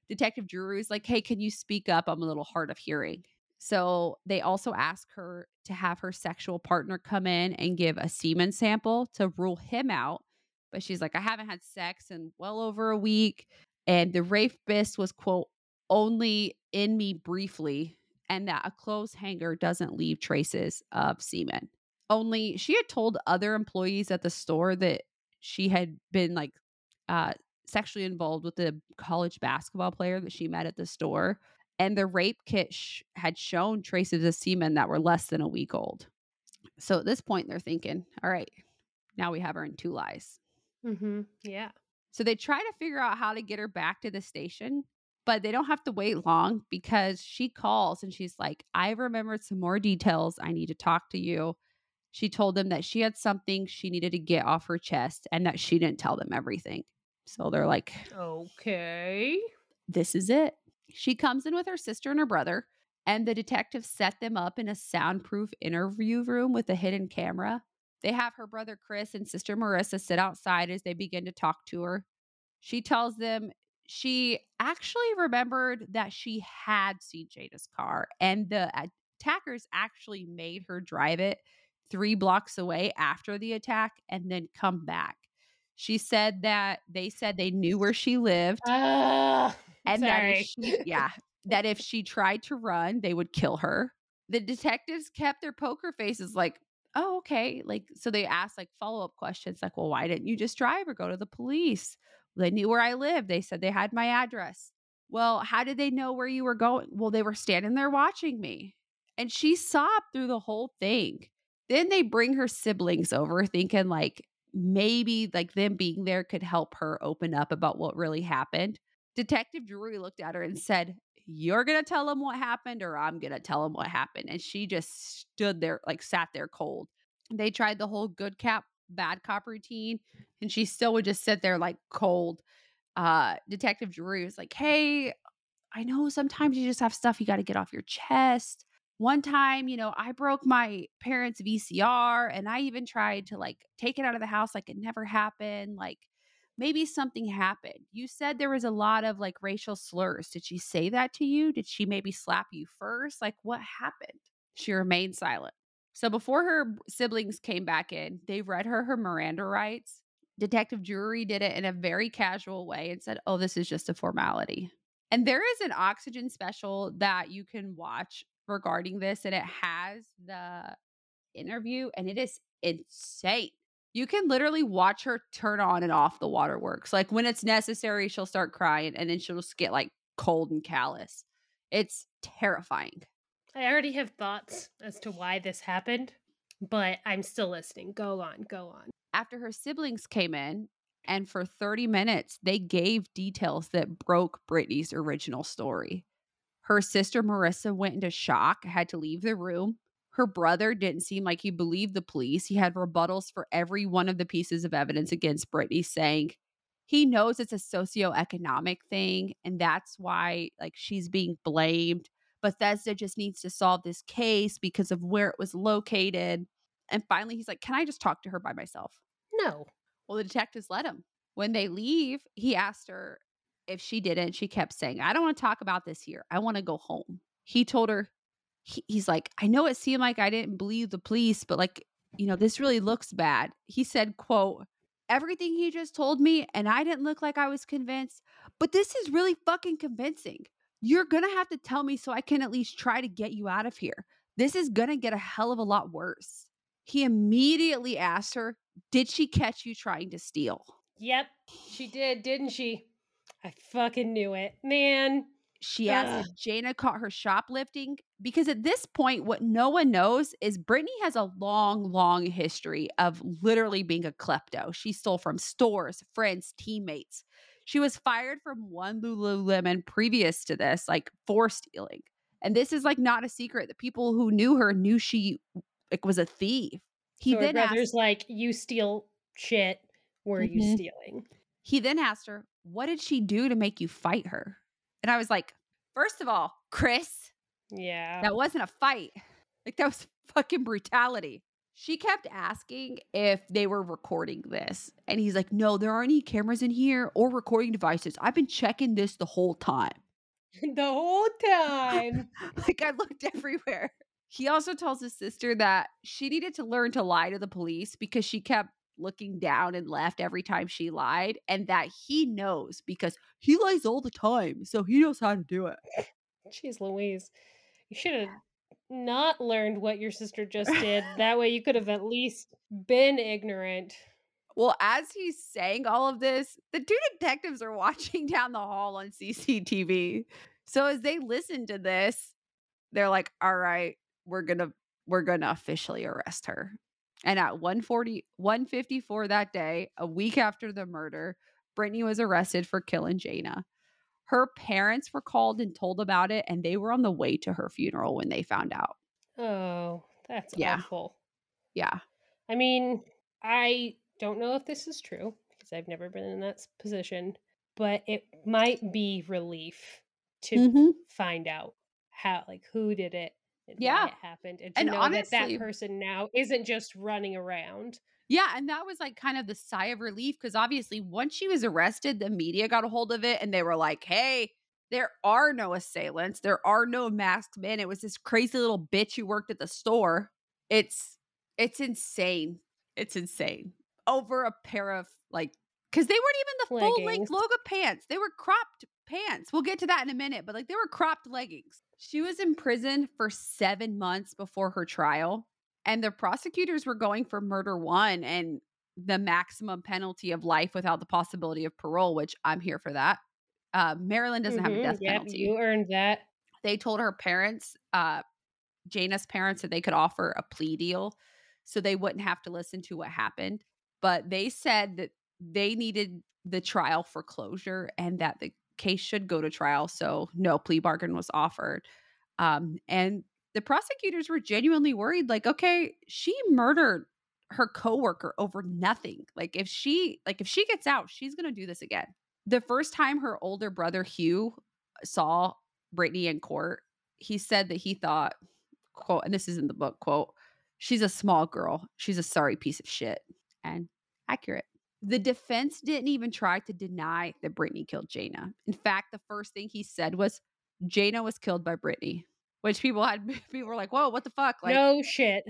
Detective Drewry is like, Hey, can you speak up? I'm a little hard of hearing. So they also ask her to have her sexual partner come in and give a semen sample to rule him out. But she's like, I haven't had sex in well over a week. And the rapist was, quote, only in me briefly, and that a clothes hanger doesn't leave traces of semen. Only she had told other employees at the store that she had been like uh, sexually involved with the college basketball player that she met at the store and the rape kit sh- had shown traces of semen that were less than a week old. So at this point, they're thinking, all right, now we have her in two lies. Mm-hmm. Yeah. So they try to figure out how to get her back to the station, but they don't have to wait long because she calls and she's like, I remembered some more details. I need to talk to you. She told them that she had something she needed to get off her chest and that she didn't tell them everything. So they're like, okay, this is it. She comes in with her sister and her brother, And the detectives set them up in a soundproof interview room with a hidden camera. They have her brother Chris and sister Marissa sit outside as they begin to talk to her. She tells them she actually remembered that she had seen Jada's car and the attackers actually made her drive it three blocks away after the attack and then come back. She said that they said they knew where she lived. Uh, and that sorry. if she, yeah, that if she tried to run, they would kill her. The detectives kept their poker faces like, oh, okay. Like, so they asked like follow up questions like, well, why didn't you just drive or go to the police? They knew where I lived. They said they had my address. Well, how did they know where you were going? Well, they were standing there watching me. And she sobbed through the whole thing. Then they bring her siblings over, thinking like maybe like them being there could help her open up about what really happened. Detective Drewry looked at her and said, You're going to tell them what happened, or I'm going to tell them what happened. And she just stood there, like sat there cold. They tried the whole good cop, bad cop routine, and she still would just sit there like cold. Uh, Detective Drewry was like, Hey, I know sometimes you just have stuff you got to get off your chest. One time, you know, I broke my parents' VCR and I even tried to like take it out of the house like it never happened. Like maybe something happened. You said there was a lot of like racial slurs. Did she say that to you? Did she maybe slap you first? Like what happened? She remained silent. So before her siblings came back in, they read her her Miranda rights. Detective Drewry did it in a very casual way and said, Oh, this is just a formality. And there is an oxygen special that you can watch regarding this, and it has the interview, and it is insane. You can literally watch her turn on and off the waterworks. Like when it's necessary, she'll start crying and then she'll just get like cold and callous. It's terrifying. I already have thoughts as to why this happened, but I'm still listening. Go on, go on. After her siblings came in, and for 30 minutes, they gave details that broke Brittany's original story. Her sister Marissa went into shock, had to leave the room. Her brother didn't seem like he believed the police. He had rebuttals for every one of the pieces of evidence against Brittany, saying he knows it's a socioeconomic thing and that's why like she's being blamed. Bethesda just needs to solve this case because of where it was located. And finally, he's like, Can I just talk to her by myself? No. Well, the detectives let him. When they leave, he asked her, if she didn't, she kept saying, I don't want to talk about this here. I want to go home. He told her, he, he's like, I know it seemed like I didn't believe the police, but like, you know, this really looks bad. He said, quote, everything he just told me, and I didn't look like I was convinced, but this is really fucking convincing. You're to have to tell me so I can at least try to get you out of here. This is to get a hell of a lot worse. He immediately asked her, Did she catch you trying to steal? Yep, she did, didn't she? I fucking knew it, man. She asked if Jayna caught her shoplifting because at this point, what no one knows is Brittany has a long, long history of literally being a klepto. She stole from stores, friends, teammates. She was fired from one Lululemon previous to this, like for stealing. And this is like not a secret. The people who knew her knew she like was a thief. He so then brother's asked, like, "You steal shit. Were mm-hmm. you stealing?" He then asked her, What did she do to make you fight her? And I was like, First of all, Chris. Yeah. That wasn't a fight. Like, that was fucking brutality. She kept asking if they were recording this. And he's like, No, there aren't any cameras in here or recording devices. I've been checking this the whole time. the whole time. like, I looked everywhere. He also tells his sister that she needed to learn to lie to the police because she kept looking down and left every time she lied, and that he knows because he lies all the time. So he knows how to do it. Jeez Louise. You should have not learned what your sister just did. that way you could have at least been ignorant. Well, as he's saying all of this, the two detectives are watching down the hall on CCTV. So as they listen to this, they're like, "All right, we're going to we're going to officially arrest her." And at 140, 154 that day, a week after the murder, Brittany was arrested for killing Jayna. Her parents were called and told about it, and they were on the way to her funeral when they found out. Oh, that's yeah. awful. Yeah. I mean, I don't know if this is true because I've never been in that position, but it might be relief to mm-hmm. find out how like who did it and Yeah. it happened and to And know that that person now isn't just running around. Yeah, and that was like kind of the sigh of relief because obviously once she was arrested, the media got a hold of it and they were like, hey, there are no assailants. There are no masked men. It was this crazy little bitch who worked at the store. It's it's insane. It's insane. Over a pair of like because they weren't even the full length logo pants. They were cropped pants. We'll get to that in a minute, but like they were cropped leggings. She was in prison for seven months before her trial and the prosecutors were going for murder one and the maximum penalty of life without the possibility of parole, which I'm here for that. Uh, Maryland doesn't have a Mhm, death yep, penalty. You earned that. They told her parents, uh, Jayna's parents, that they could offer a plea deal so they wouldn't have to listen to what happened. But they said that they needed the trial for closure and that the case should go to trial. So no plea bargain was offered. Um, and the prosecutors were genuinely worried like, okay, she murdered her coworker over nothing. Like if she like if she gets out, she's going to do this again. The first time her older brother Hugh saw Brittany in court, he said that he thought, quote, and this is in the book, quote, she's a small girl. She's a sorry piece of shit. And accurate. The defense didn't even try to deny that Brittany killed Jayna. In fact, the first thing he said was Jayna was killed by Brittany, which people had people were like, "Whoa, what the fuck?" Like, no shit.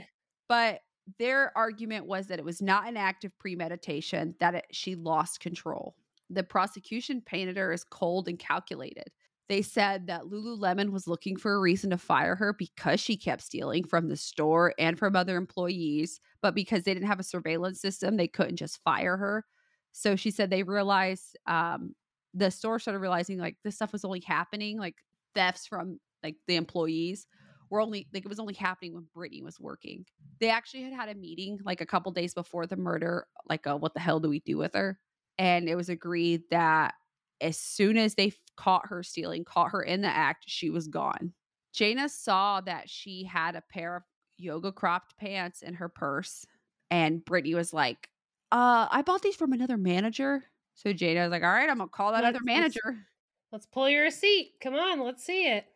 but their argument was that it was not an act of premeditation, that it, she lost control. The prosecution painted her as cold and calculated. They said that Lululemon was looking for a reason to fire her because she kept stealing from the store and from other employees, but because they didn't have a surveillance system, they couldn't just fire her. So she said they realized um, the store started realizing like this stuff was only happening, like thefts from like the employees were only like it was only happening when Brittany was working. They actually had had a meeting like a couple days before the murder, like a, what the hell do we do with her? And it was agreed that as soon as they caught her stealing, caught her in the act, she was gone. Jayna saw that she had a pair of yoga cropped pants in her purse, and Brittany was like, "Uh, I bought these from another manager." So Jayna was like, "All right, I'm gonna call that other Let's- let's- manager." Let's pull your receipt. Come on, let's see it.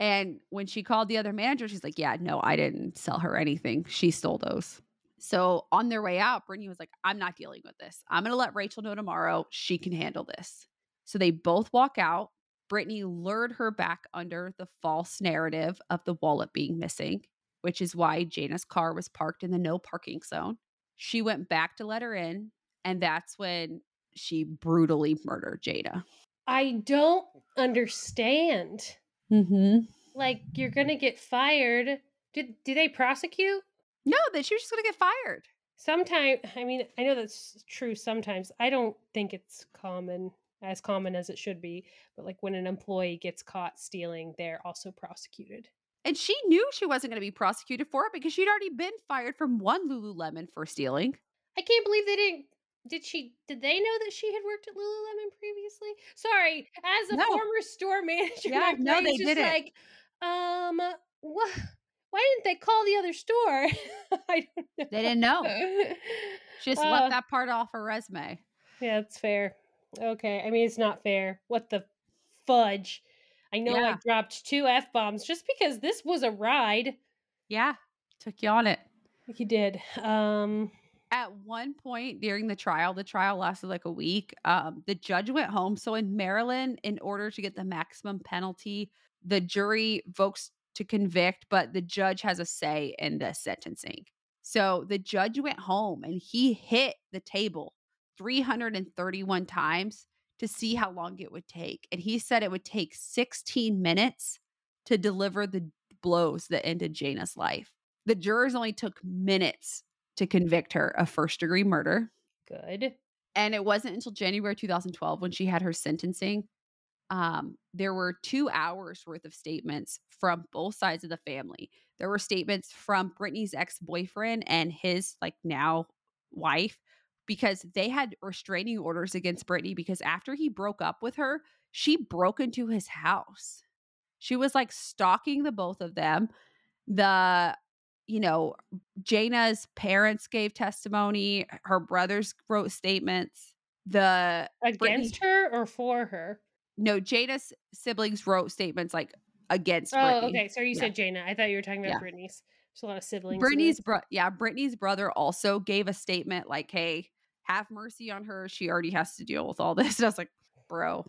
And when she called the other manager, she's like, Yeah, no, I didn't sell her anything. She stole those. So on their way out, Brittany was like, I'm not dealing with this. I'm going to let Rachel know tomorrow. She can handle this. So they both walk out. Brittany lured her back under the false narrative of the wallet being missing, which is why Jayna's car was parked in the no parking zone. She went back to let her in. And that's when she brutally murdered Jada. I don't understand. Mm-hmm. Like you're gonna get fired. Did do they prosecute? No, that she was just going to get fired. Sometimes I mean I know that's true sometimes. I don't think it's common as common as it should be, but like when an employee gets caught stealing, they're also prosecuted. And she knew she wasn't going to be prosecuted for it because she'd already been fired from one Lululemon for stealing. I can't believe they didn't did she did they know that she had worked at Lululemon previously? Sorry, as a No. former store manager, Yeah, no, they just didn't. like, um, what? Why didn't they call the other store? I don't know. They didn't know. She just Uh, left that part off her resume. Yeah, it's fair. Okay, I mean it's not fair. What the fudge? I know I dropped two f bombs just because this was a ride. Yeah, took you on it. You did. Um, At one point during the trial, the trial lasted like a week. Um, the judge went home. So in Maryland, in order to get the maximum penalty, the jury votes to convict, but the judge has a say in the sentencing. So the judge went home and he hit the table 331 times to see how long it would take. And he said it would take 16 minutes to deliver the blows that ended Jayna's life. The jurors only took minutes to convict her of first degree murder. good. And it wasn't until January 2012 when she had her sentencing. Um, there were two hours worth of statements from both sides of the family. There were statements from Brittany's ex boyfriend and his, like, now wife, because they had restraining orders against Brittany because after he broke up with her, she broke into his house. She was like stalking the both of them. The, you know, Jayna's parents gave testimony, her brothers wrote statements. The Brittany- Against her or for her? no, Jada's siblings wrote statements like against Oh, Brittany. okay. Sorry, you Yeah. said Jayna. I thought you were talking about Yeah. Brittany's. There's a lot of siblings. in Brittany's bro yeah, Brittany's brother also gave a statement like, "Hey, have mercy on her. She already has to deal with all this." And I was like, "Bro,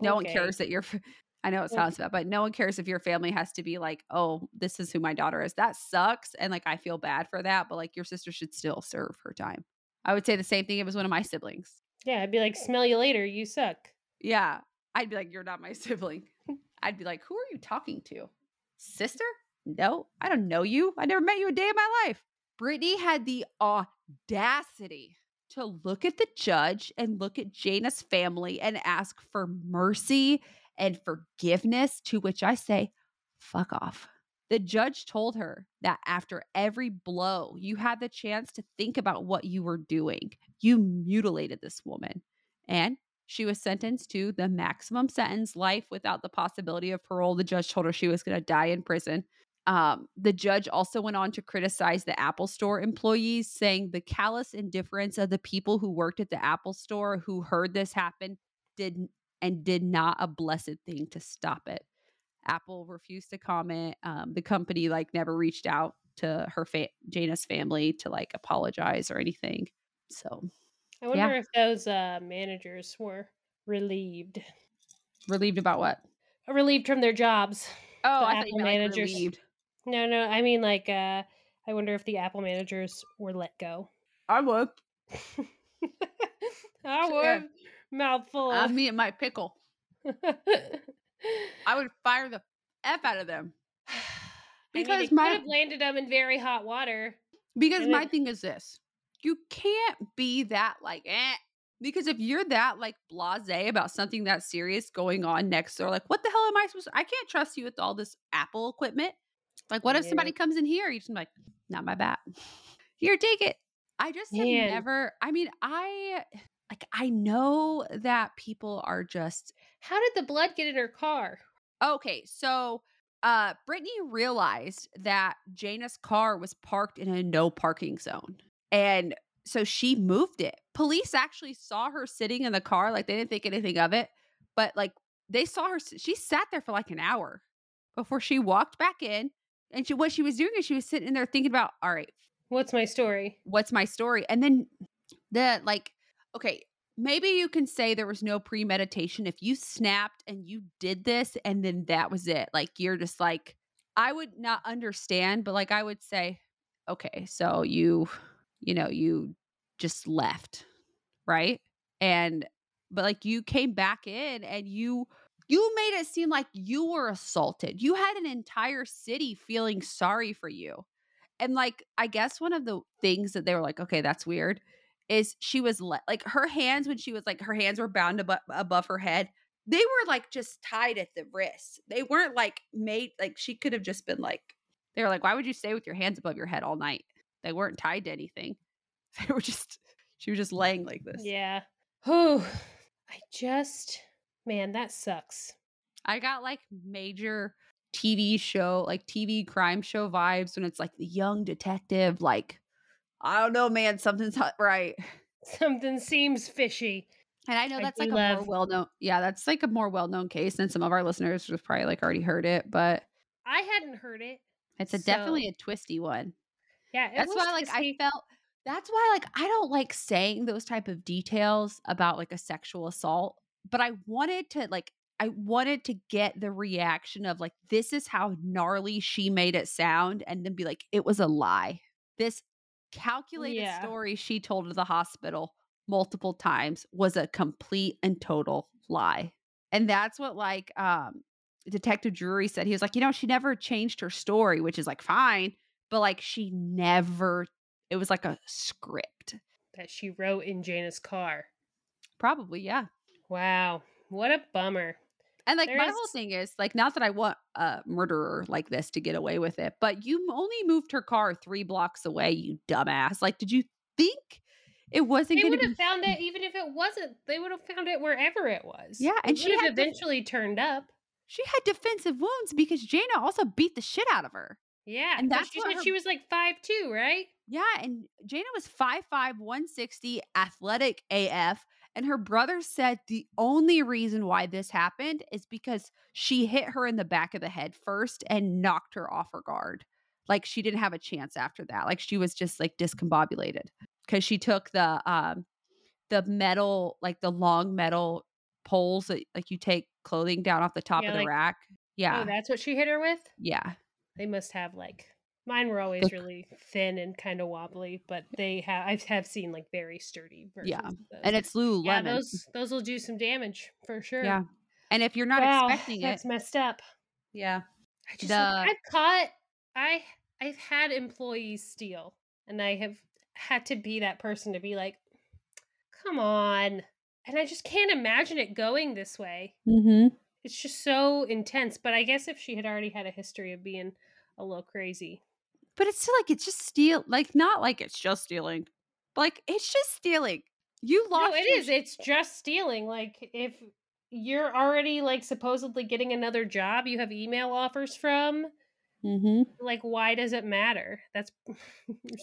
no one cares that your f- I know it sounds bad, but no one cares if your family has to be like, "Oh, this is who my daughter is." That sucks and like I feel bad for that, but like your sister should still serve her time. I would say the same thing if it was one of my siblings. Yeah, I'd be like, smell you later. You suck. Yeah. I'd be like, "You're not my sibling." I'd be like, "Who are you talking to? Sister? No, I don't know you. I never met you a day in my life." Brittany had the audacity to look at the judge and look at Jayna's family and ask for mercy and forgiveness, to which I say, fuck off. The judge told her that after every blow, you had the chance to think about what you were doing. You mutilated this woman. And she was sentenced to the maximum sentence, life without the possibility of parole. The judge told her she was going to die in prison. Um, the judge also went on to criticize the Apple Store employees, saying the callous indifference of the people who worked at the Apple Store who heard this happen did and did not a blessed thing to stop it. Apple refused to comment. Um, the company like never reached out to her fa- Jayna's family to like apologize or anything. So I wonder if those uh, managers were relieved. relieved about what? Relieved from their jobs. Oh, The I thought Apple you meant like, managers. relieved. No, no. I mean, like, uh, I wonder if the Apple managers were let go. I would. I would. Mouthful. Uh, me and my pickle. I would fire the f out of them I because mean, it my- could have landed them in very hot water. because my it- thing is this: you can't be that like eh. Because if you're that like blasé about something that serious going on next door, like what the hell am I supposed? to I can't trust you with all this Apple equipment. Like, what if Yeah. somebody comes in here? You just like, not my bat. Here, take it. I just have never. I mean, I like. I know that people are just How did the blood get in her car? Okay, so uh Brittany realized that Jayna's car was parked in a no parking zone. And so she moved it. Police actually saw her sitting in the car like they didn't think anything of it, but like they saw her she sat there for like an hour before she walked back in. And she what she was doing is she was sitting in there thinking about, all right, What's my story? what's my story? And then the like, okay, maybe you can say there was no premeditation if you snapped and you did this and then that was it. Like you're just like, I would not understand, but like I would say, okay, so you, you know, you just left, right? And but like you came back in and you you made it seem like you were assaulted. You had an entire city feeling sorry for you. And like I guess one of the things that they were like, okay, that's weird, is she was le- like her hands when she was like her hands were bound above, above her head. They were like just tied at the wrists. They weren't like made like she could have just been like they were like, why would you stay with your hands above your head all night? They weren't tied to anything. They were just she was just laying like this. Yeah. oh I just, man, that sucks. I got like major TV show, like TV crime show vibes when it's like the young detective, like, I don't know, man, something's not right. Something seems fishy. And I know I that's like a more well known, yeah, that's like a more well known case, and some of our listeners have probably like already heard it, but I hadn't heard it. it's a So- definitely a twisty one. Yeah, it That's why, like, I felt. That's why, like, I don't like saying those type of details about like a sexual assault. But I wanted to, like, I wanted to get the reaction of like, this is how gnarly she made it sound, and then be like, it was a lie. This calculated Yeah. story she told to the hospital multiple times was a complete and total lie. And that's what like um Detective Drewry said. He was like, you know, she never changed her story, which is like fine, but like she never it was like a script. that she wrote in Jayna's car. Probably, yeah. Wow, what a bummer. And like my whole thing is like not that I want a murderer like this to get away with it, but you only moved her car three blocks away, you dumbass. Like, did you think it wasn't They going would to be found it even if it wasn't. They would have found it wherever it was. Yeah, It and she would have had def- eventually turned up. She had defensive wounds because Jayna also beat the shit out of her. Yeah, and that's she what said her- she was like five two, right? Yeah, and Jayna was 5'5, 160, athletic AF. And her brother said the only reason why this happened is because she hit her in the back of the head first and knocked her off her guard. Like she didn't have a chance after that. Like she was just like discombobulated because she took the um the metal like the long metal poles that like you take clothing down off the top Yeah, of the like- rack. Yeah. Oh, that's what she hit her with? yeah. They must have like mine were always Look. really thin and kind of wobbly, but they have I have seen like very sturdy versions. Yeah, of those. And it's Lululemon. yeah, those those will do some damage for sure. Yeah. And if you're not Wow, expecting it, that's messed up. yeah. I just The- like, I've caught I I've had employees steal and I have had to be that person to be like, come on. And I just can't imagine it going this way. Mm-hmm. It's just so intense. But I guess if she had already had a history of being a little crazy. But it's still like it's just steal like not like it's just stealing. Like it's just stealing. You lost No, it your is. It's just stealing. Like if you're already like supposedly getting another job you have email offers from, Mm-hmm. like why does it matter? That's you're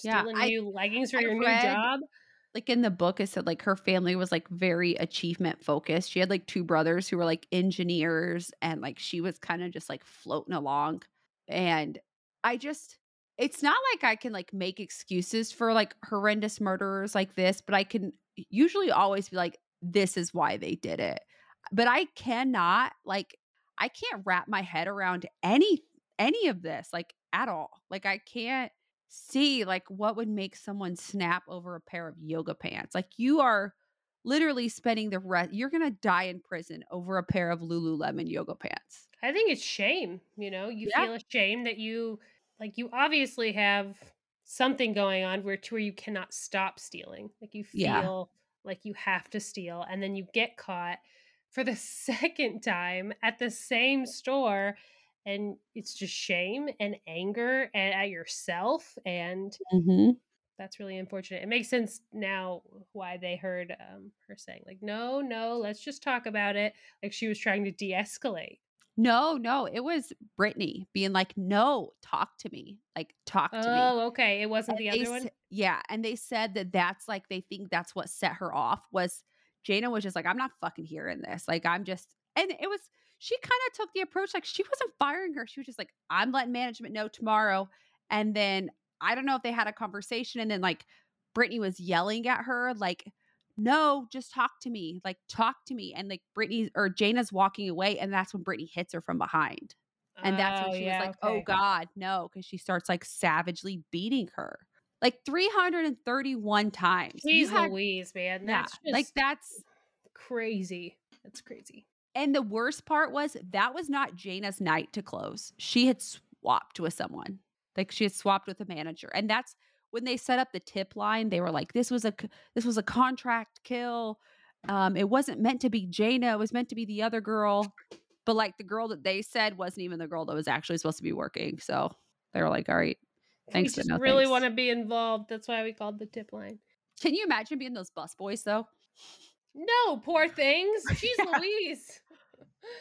Yeah, stealing I- new leggings for I your read- new job. Like in the book, it said like her family was like very achievement focused. She had like two brothers who were like engineers, and like she was kind of just like floating along. And I just, it's not like I can like make excuses for like horrendous murderers like this, but I can usually always be like, this is why they did it. But I cannot like, I can't wrap my head around any any of this like at all. Like I can't see like what would make someone snap over a pair of yoga pants. Like you are literally spending the rest you're going to die in prison over a pair of Lululemon yoga pants. I think it's shame, you know. You Yeah. feel ashamed that you like you obviously have something going on where to where you cannot stop stealing. Like you feel Yeah. like you have to steal and then you get caught for the second time at the same store and it's just shame and anger a- at yourself and Mm-hmm. that's really unfortunate. It makes sense now why they heard um, her saying like no, no, let's just talk about it. Like she was trying to de-escalate. No, no, it was Brittany being like, "No, talk to me. Like talk to me." Oh, okay. It wasn't And the other one. yeah, and they said that that's like they think that's what set her off was Jayna was just like, I'm not fucking hearing this. Like I'm just, and it was she kind of took the approach like she wasn't firing her. She was just like, I'm letting management know tomorrow, and then I don't know if they had a conversation, and then like Brittany was yelling at her like. No, just talk to me. Like, talk to me. And like Brittany or Jayna's walking away, and that's when Brittany hits her from behind. And that's Oh, when she yeah, was like, oh. God, no, because she starts like savagely beating her. Like 331 times. Jeez had- Louise, man. yeah, That's just like that's crazy. That's crazy. and the worst part was that was not Jayna's night to close. She had swapped with someone. Like she had swapped with a manager. And that's when they set up the tip line, they were like, this was a this was a contract kill. Um, it wasn't meant to be Jayna, it was meant to be the other girl. But like the girl that they said wasn't even the girl that was actually supposed to be working. So they were like, all right, Thanks, we just no really want to be involved. That's why we called the tip line. Can you imagine being those bus boys though? No, poor things. She's. Louise.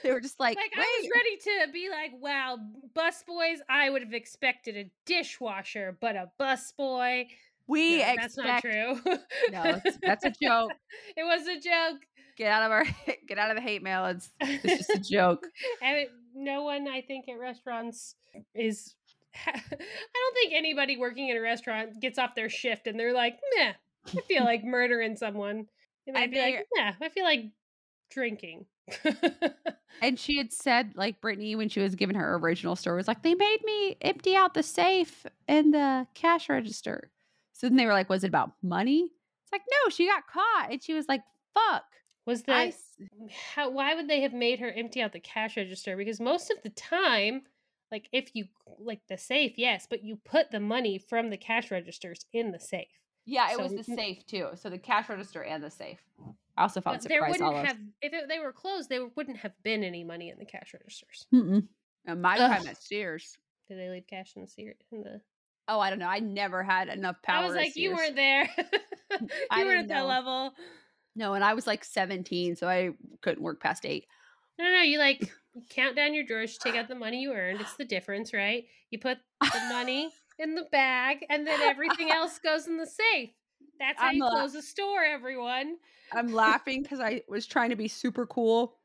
They were just like, Like I was ready to be like, wow, bus boys. I would have expected a dishwasher, but a bus boy. we No, expect that's not true. No, that's a joke. it was a joke. get out of our get out of the hate mail. It's it's just a joke. and it, no one, I think, at restaurants is. I don't think anybody working in a restaurant gets off their shift and they're like, "Meh, I feel like murdering someone." They might And be like, "Yeah, I feel like drinking." And she had said, like Brittany, when she was giving her original story, was like, they made me empty out the safe and the cash register. So then they were like, was it about money? It's like, no, she got caught. And she was like, fuck. Was that how? Why would they have made her empty out the cash register? Because most of the time, like if you like the safe, yes, but you put the money from the cash registers in the safe. yeah, it So was the safe too. So the cash register and the safe. I also found But there surprise wouldn't olives. have if it, they were closed. There wouldn't have been any money in the cash registers. Mm-mm. Uh, my Ugh. time at Sears. Did they leave cash in the secret in the? Oh, I don't know. I never had enough power. I was like, you weren't there. you I weren't at that know. level. No, and I was like 17, so I couldn't work past eight. No, no, you like count down your drawers, you take out the money you earned. It's the difference, right? You put the money in the bag, and then everything else goes in the safe. That's how I'm you la- close a store, everyone. I'm laughing because I was trying to be super cool.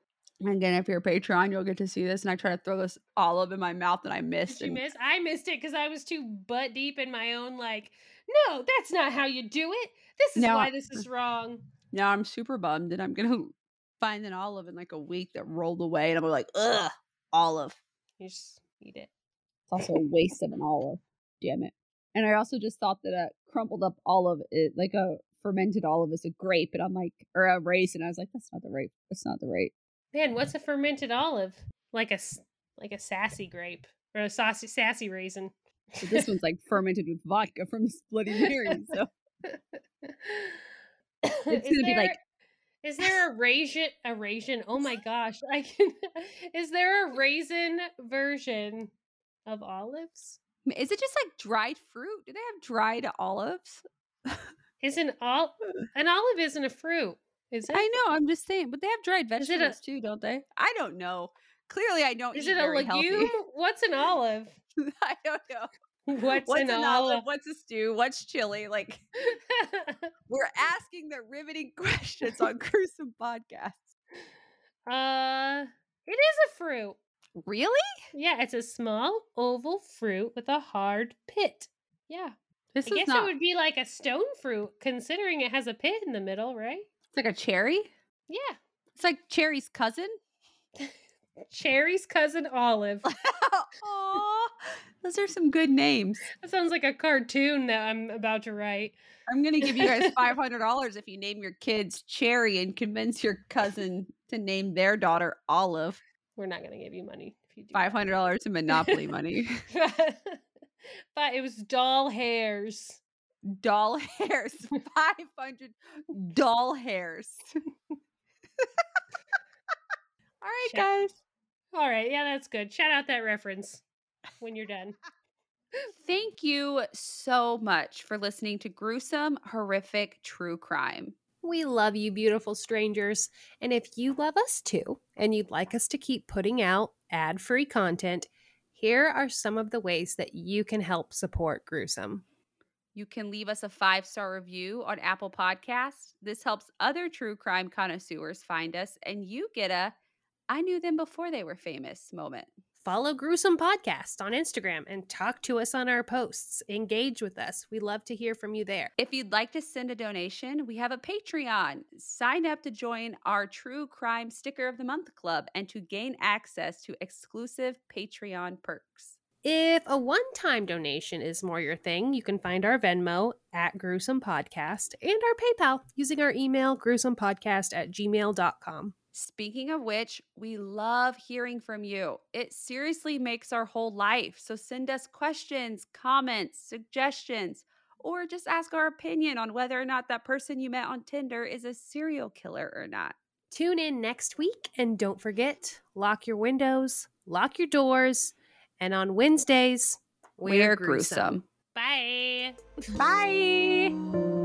And again, if you're a Patreon, you'll get to see this. And I try to throw this olive in my mouth and I missed. Did you and miss? I missed it because I was too butt deep in my own like, no, that's not how you do it. This is No. why this is wrong. now I'm super bummed and I'm going to find an olive in like a week that rolled away. And I'm like, ugh, olive. You just eat it. It's also a waste of an olive. Damn it. And I also just thought that a crumpled up olive, is, like a fermented olive, is a grape. And I'm like, or a raisin. I was like, that's not the right. That's not the right. Man, what's a fermented olive? Like a like a sassy grape or a saucy sassy raisin. So this one's like fermented with vodka from the Bloody Mary. So it's gonna be like- Is there a raisin? A raisin? Oh my gosh! I can. Is there a raisin version of olives? Is it just like dried fruit? Do they have dried olives? isn't ol an olive isn't a fruit? Is it? I know. I'm just saying, but they have dried it a- vegetables too, don't they? I don't know. Clearly, I don't. Is it a legume? healthy. What's an olive? I don't know. What's, What's an, an olive? olive? What's a stew? What's chili? Like we're asking the riveting questions on gruesome podcasts. uh, it is a fruit. Really? Yeah, it's a small oval fruit with a hard pit. Yeah. This I guess not. it would be like a stone fruit, considering it has a pit in the middle, right? It's like a cherry. Yeah. It's like cherry's cousin. Cherry's cousin Olive. Aw, those are some good names. That sounds like a cartoon that I'm about to write. I'm gonna give you guys five hundred dollars if you name your kids Cherry and convince your cousin to name their daughter Olive. We're not going to give you money if you do. Five hundred dollars in Monopoly money. but it was doll hairs. Doll hairs. Five hundred doll hairs. All right, Shut- guys. All right. Yeah, that's good. Shout out that reference when you're done. Thank you so much for listening to gruesome, horrific true crime. We love you, beautiful strangers. And if you love us too, and you'd like us to keep putting out ad free content, here are some of the ways that you can help support Gruesome. You can leave us a five star review on Apple Podcasts. This helps other true crime connoisseurs find us, and you get a I knew them before they were famous moment. Follow Gruesome Podcast on Instagram and talk to us on our posts. Engage with us. We love to hear from you there. If you'd like to send a donation, we have a Patreon. Sign up to join our True Crime Sticker of the Month Club and to gain access to exclusive Patreon perks. If a one time donation is more your thing, you can find our Venmo at Gruesome Podcast and our PayPal using our email gruesomepodcast at gmail.com. Speaking of which, we love hearing from you. It seriously makes our whole life. So send us questions, comments, suggestions, or just ask our opinion on whether or not that person you met on Tinder is a serial killer or not. Tune in next week and don't forget lock your windows, lock your doors, and on Wednesdays, We're gruesome. Bye. Bye.